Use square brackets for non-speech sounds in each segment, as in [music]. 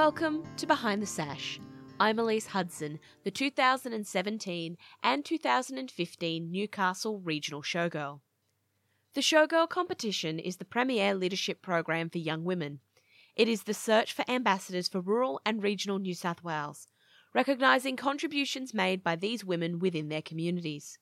Welcome to Behind the Sash. I'm Elyse Hudson, the 2017 and 2015 Newcastle Regional Showgirl. The Showgirl competition is the premier leadership program for young women. It is the search for ambassadors for rural and regional New South Wales, recognising contributions made by these women within their communities.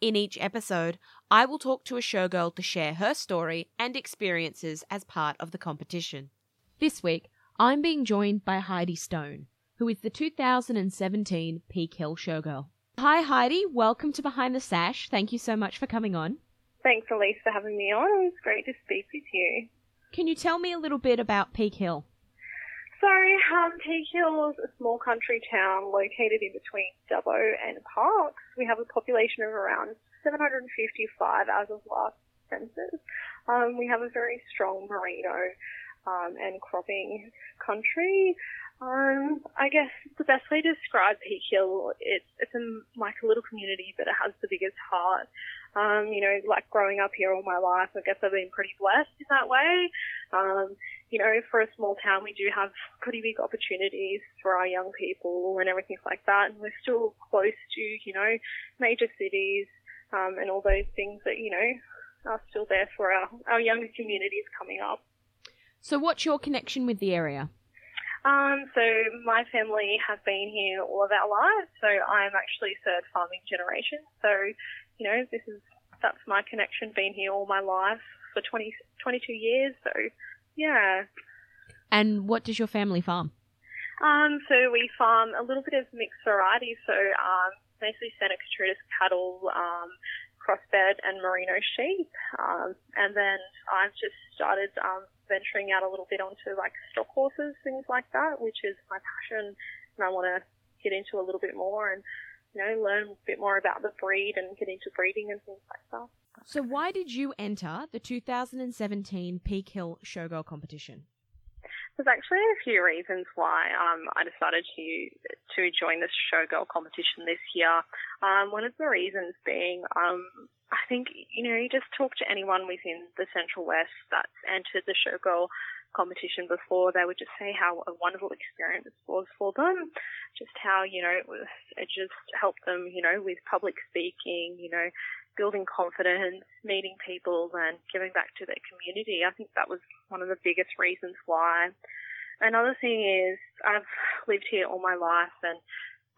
In each episode, I will talk to a showgirl to share her story and experiences as part of the competition. This week, I'm being joined by Heidi Stone, who is the 2017 Peak Hill Showgirl. Hi, Heidi. Welcome to Behind the Sash. Thank you so much for coming on. Thanks, Elyse, for having me on. It was great to speak with you. Can you tell me a little bit about Peak Hill? So, um, Peak Hill is a small country town located in between Dubbo and Parkes. We have a population of around 755 as of last census. Um, we have a very strong merino um, and cropping country. Um, I guess the best way to describe Peak Hill, it's it's a, like a little community, but it has the biggest heart. Um, you know, like growing up here all my life, I guess I've been pretty blessed in that way. Um, you know, for a small town, we do have pretty big opportunities for our young people and everything like that. And we're still close to, you know, major cities um, and all those things that, you know, are still there for our, our younger communities coming up. So, what's your connection with the area? Um, so my family have been here all of our lives. So I'm actually third farming generation. So, you know, this is that's my connection. Been here all my life for 20, 22 years. So, yeah. And what does your family farm? Um, so we farm a little bit of mixed varieties. So um, mostly Santa Gertrudis cattle, um, crossbred and merino sheep. Um, and then I've just started um, venturing out a little bit onto like stock horses, things like that, which is my passion, and I want to get into a little bit more and you know learn a bit more about the breed and get into breeding and things like that. So, why did you enter the 2017 Peak Hill Showgirl competition? There's actually a few reasons why um, I decided to to join this showgirl competition this year. Um, one of the reasons being, um, I think you know, you just talk to anyone within the Central West that's entered the showgirl competition before, they would just say how a wonderful experience was for them. Just how you know it was, it just helped them, you know, with public speaking, you know, building confidence, meeting people, and giving back to their community. I think that was one of the biggest reasons why. Another thing is I've lived here all my life, and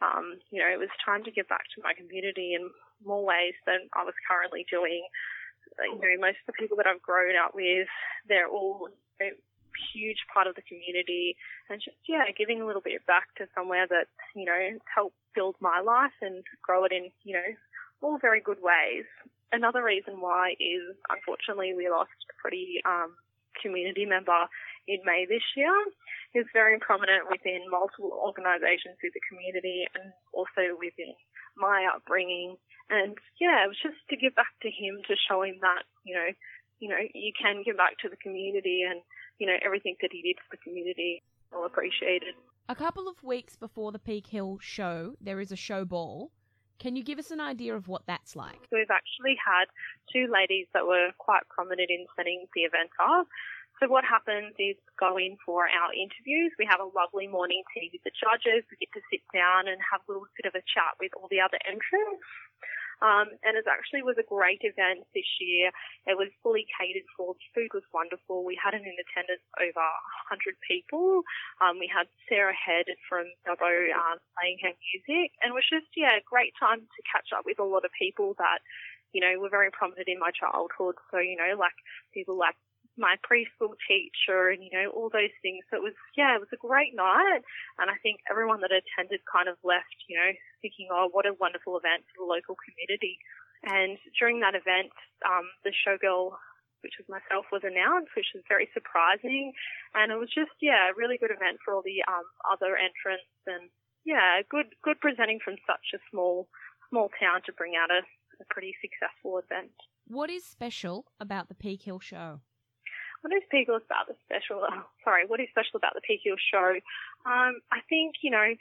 um, you know it was time to give back to my community in more ways than I was currently doing. You know, most of the people that I've grown up with, they're all know, huge part of the community, and just yeah, giving a little bit back to somewhere that you know helped build my life and grow it in you know all very good ways. Another reason why is unfortunately we lost a pretty um, community member in May this year. He's very prominent within multiple organisations in the community and also within my upbringing. And yeah, it was just to give back to him to show him that, you know, you know, you can give back to the community and, you know, everything that he did for the community, well appreciated. A couple of weeks before the Peak Hill show, there is a show ball. Can you give us an idea of what that's like? We've actually had two ladies that were quite prominent in setting the event up. So what happens is go in for our interviews. We have a lovely morning tea with the judges. We get to sit down and have a little bit of a chat with all the other entrants. Um, and it actually was a great event this year. It was fully catered for. The food was wonderful. We had an in attendance over 100 people. Um, we had Sarah Head from Dubbo um, playing her music, and it was just yeah, a great time to catch up with a lot of people that you know were very prominent in my childhood. So you know, like people like my preschool teacher and, you know, all those things. So it was, yeah, it was a great night. And I think everyone that attended kind of left, you know, thinking, oh, what a wonderful event for the local community. And during that event, um, the showgirl, which was myself, was announced, which was very surprising. And it was just, yeah, a really good event for all the um, other entrants. And yeah, good, good presenting from such a small, small town to bring out a, a pretty successful event. What is special about the Peak Hill show? What is Hill about the special? [laughs] Oh, sorry, what is special about the Hill show? Um, I think you know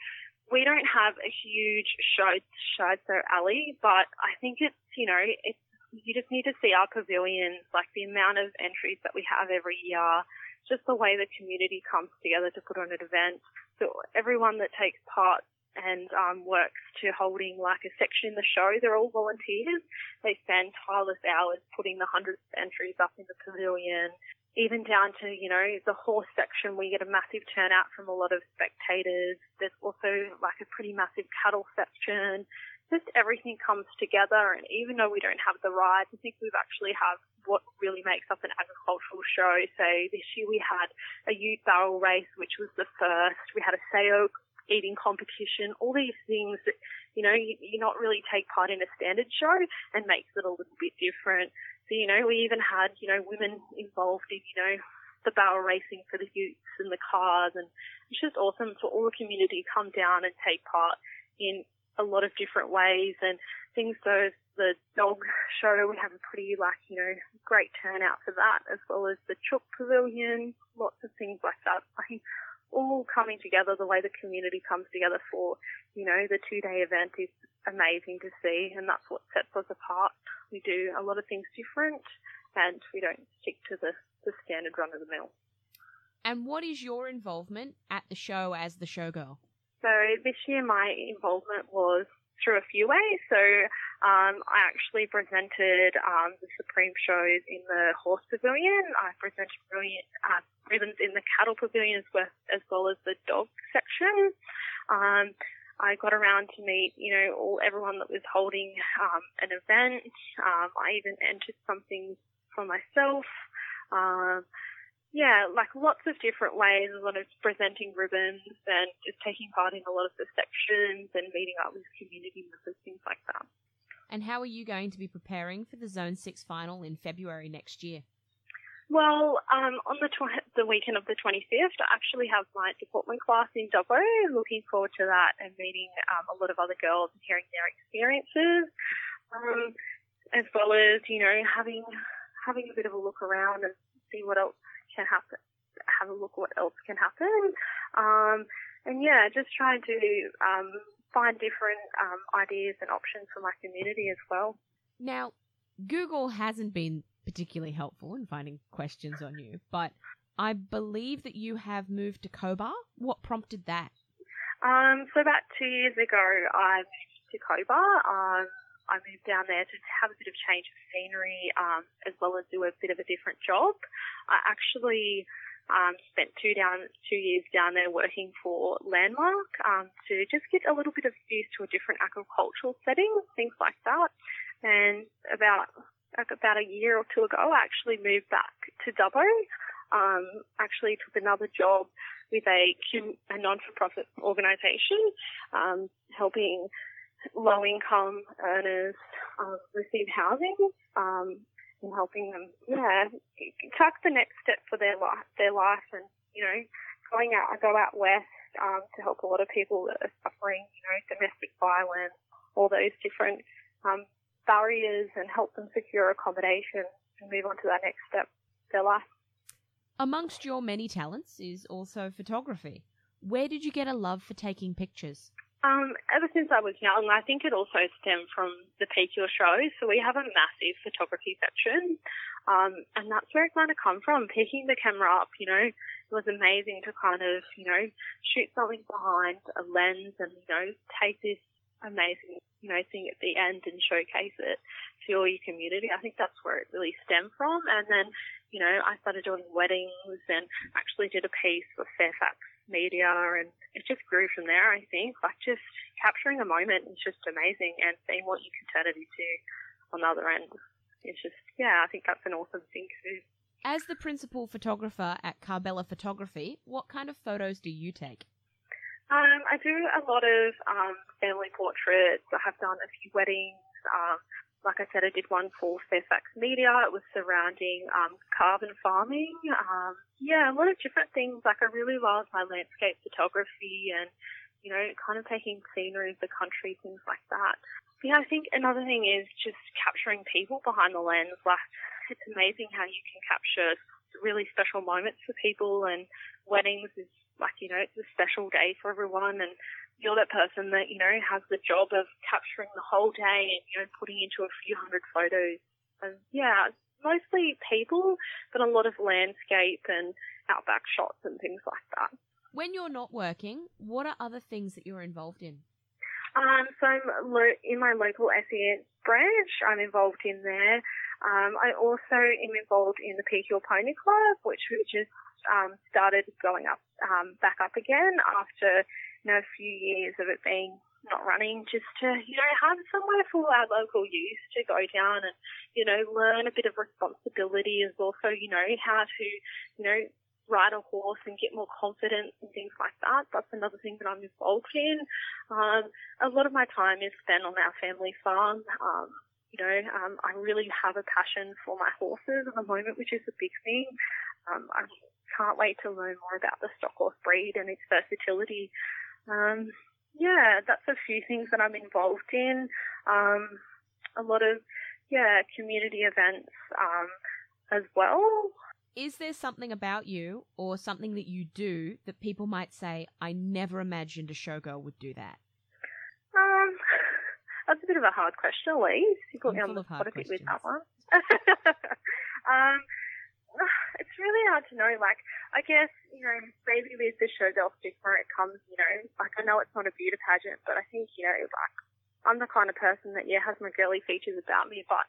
we don't have a huge show to show so alley, but I think it's you know it's you just need to see our pavilions, like the amount of entries that we have every year, just the way the community comes together to put on an event. So everyone that takes part and um, works to holding like a section in the show. They're all volunteers. They spend tireless hours putting the hundreds of entries up in the pavilion, even down to, you know, the horse section, we get a massive turnout from a lot of spectators. There's also like a pretty massive cattle section. Just everything comes together. And even though we don't have the rides, I think we've actually have what really makes up an agricultural show. So this year we had a ute barrel race, which was the first. We had a sayo eating competition, all these things that, you know, you, you not really take part in a standard show and makes it a little bit different. So, you know, we even had, you know, women involved in, you know, the barrel racing for the youths and the cars. And it's just awesome for all the community to come down and take part in a lot of different ways. And things so the dog show we have a pretty like you know great turnout for that as well as the chook pavilion lots of things like that. I all coming together the way the community comes together for you know the two day event is amazing to see and that's what sets us apart we do a lot of things different and we don't stick to the, the standard run of the mill. And what is your involvement at the show as the showgirl? So this year my involvement was through a few ways. So um, I actually presented um, the Supreme shows in the horse pavilion. I presented brilliant uh, ribbons in the cattle pavilion as well, as well as the dog section. Um, I got around to meet, you know, all everyone that was holding um, an event. Um, I even entered something for myself. Yeah, like lots of different ways, a lot of presenting ribbons and just taking part in a lot of the sections and meeting up with community members, things like that. And how are you going to be preparing for the Zone 6 final in February next year? Well, um, on the tw- the weekend of the 25th, I actually have my deportment class in Dubbo. Looking forward to that and meeting um, a lot of other girls and hearing their experiences, um, as well as you know having having a bit of a look around and see what else can happen. Have a look what else can happen, um, and yeah, just trying to um, find different um, ideas and options for my community as well. Now, Google hasn't been particularly helpful in finding questions on you, but I believe that you have moved to Cobar. What prompted that? Um, so about two years ago, I moved to Cobar. Um, I moved down there to have a bit of change of scenery, um, as well as do a bit of a different job. I actually um, spent two down two years down there working for Landmark um, to just get a little bit of used to a different agricultural setting, things like that. And about about a year or two ago, I actually moved back to Dubbo. Um, actually took another job with a, a non-for-profit organisation, um, helping low-income earners uh, receive housing, um, and helping them, yeah, take the next step for their life, their life, and you know, going out, I go out west um, to help a lot of people that are suffering, you know, domestic violence, all those different um, barriers and help them secure accommodation and move on to that next step their life. Amongst your many talents is also photography. Where did you get a love for taking pictures? Um, ever since I was young, I think it also stemmed from the Peak Hill show. So we have a massive photography section, um, and that's where it kind of come from. Picking the camera up, you know, it was amazing to kind of, you know, shoot something behind a lens and you know take this amazing, you know, thing at the end and showcase it to all your community. I think that's where it really stemmed from. And then, you know, I started doing weddings and actually did a piece for Fairfax Media and it just grew from there, I think. Like just capturing a moment is just amazing and seeing what you can turn it into on the other end. It's just, yeah, I think that's an awesome thing to do. As the principal photographer at Carbella Photography, what kind of photos do you take? Um, I do a lot of um, family portraits. I have done a few weddings. Um, like I said, I did one for Fairfax Media. It was surrounding um, carbon farming. Um, yeah, a lot of different things. Like I really love my landscape photography and, you know, kind of taking scenery of the country, things like that. Yeah, I think another thing is just capturing people behind the lens. Like it's amazing how you can capture really special moments for people and weddings is like, you know, it's a special day for everyone and you're that person that, you know, has the job of capturing the whole day and, you know, putting into a few hundred photos. And yeah, mostly people, but a lot of landscape and, outback shots and things like that. When you're not working, what are other things that you're involved in? Um, so I'm lo- in my local SEN branch. I'm involved in there. Um, I also am involved in the Peak Hill Pony Club, which we just um, started going up um, back up again after you know a few years of it being not running. Just to you know have somewhere for our local youth to go down and you know learn a bit of responsibility, as also you know how to you know ride a horse and get more confident and things like that. That's another thing that I'm involved in. Um, a lot of my time is spent on our family farm. Um, you know, um, I really have a passion for my horses at the moment, which is a big thing. Um, I can't wait to learn more about the stock horse breed and its versatility. Um, yeah, that's a few things that I'm involved in. Um, a lot of, yeah, community events um, as well is there something about you or something that you do that people might say, I never imagined a showgirl would do that? Um, [laughs] that's a bit of a hard question, Elyse. You put me on the spot a bit with that one. [laughs] um, it's really hard to know. Like, I guess, you know, maybe with the showgirl stigma, it comes, you know, like I know it's not a beauty pageant, but I think, you know, like, I'm the kind of person that, yeah, has my girly features about me, but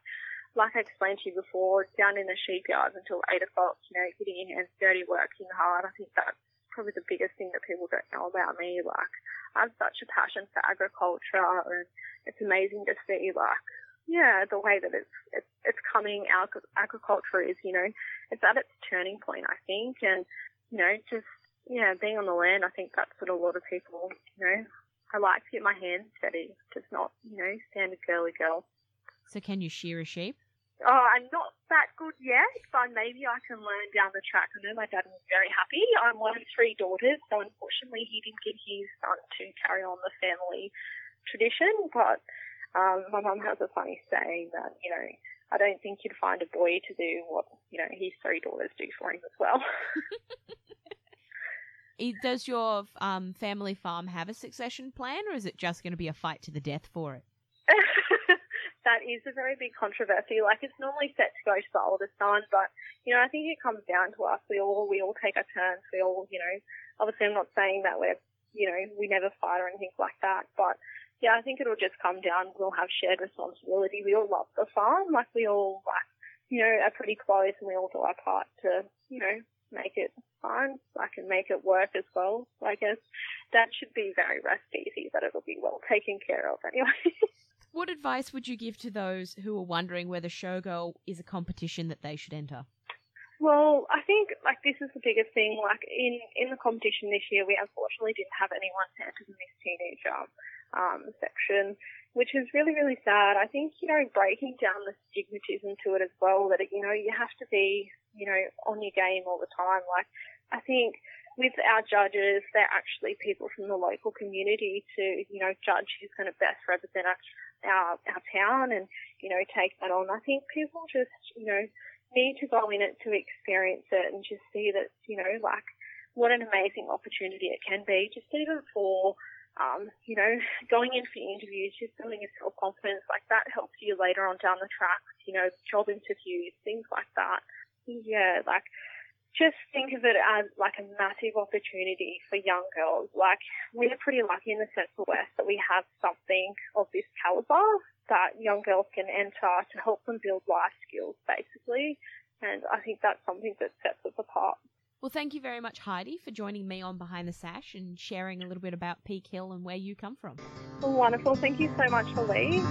like I explained to you before, down in the sheepyards until eight o'clock, you know, getting in and dirty, working hard. I think that's probably the biggest thing that people don't know about me. Like, I have such a passion for agriculture, and it's amazing to see, like, yeah, the way that it's it's, it's coming. Out agriculture is, you know, it's at its turning point, I think, and you know, just yeah, being on the land, I think that's what a lot of people, you know, I like to get my hands dirty, just not, you know, standard girly girl. So can you shear a sheep? Oh, I'm not that good yet, but maybe I can learn down the track. I know my dad was very happy. I'm one of three daughters, so unfortunately he didn't get his son to carry on the family tradition. But um, my mum has a funny saying that, you know, I don't think you'd find a boy to do what, you know, his three daughters do for him as well. [laughs] Does your um, family farm have a succession plan, or is it just going to be a fight to the death for it? [laughs] that is a very big controversy. Like it's normally set to go to the oldest son, but you know, I think it comes down to us. We all we all take our turns. We all, you know, obviously I'm not saying that we're, you know, we never fight or anything like that, but yeah, I think it'll just come down. We'll have shared responsibility. We all love the farm. Like we all like, you know, are pretty close and we all do our part to, you know, make it fine. I can make it work as well. I guess that should be very rest easy, that it'll be well taken care of anyway. [laughs] What advice would you give to those who are wondering whether Showgirl is a competition that they should enter? Well, I think like this is the biggest thing. Like in in the competition this year, we unfortunately didn't have anyone to enter the Miss Teenager um, section, which is really really sad. I think you know breaking down the stigmatism to it as well. That you know you have to be you know on your game all the time. Like I think with our judges, they're actually people from the local community to, you know, judge who's going to best represent our, our, our town and, you know, take that on. I think people just, you know, to go in it to experience it and just see that, you know, like what an amazing opportunity it can be, just even for, um, you know, [laughs] going in for interviews, just building your self confidence like that helps you later on down the track, you know, job interviews, things like that. Yeah, like just think of it as like a massive opportunity for young girls. Like we're pretty lucky in the Central West that we have something of this caliber that young girls can enter to help them build life skills, basically. And I think that's something that sets us apart. Well, thank you very much, Heidi, for joining me on Behind the Sash and sharing a little bit about Peak Hill and where you come from. Well, wonderful. Thank you so much, Lee.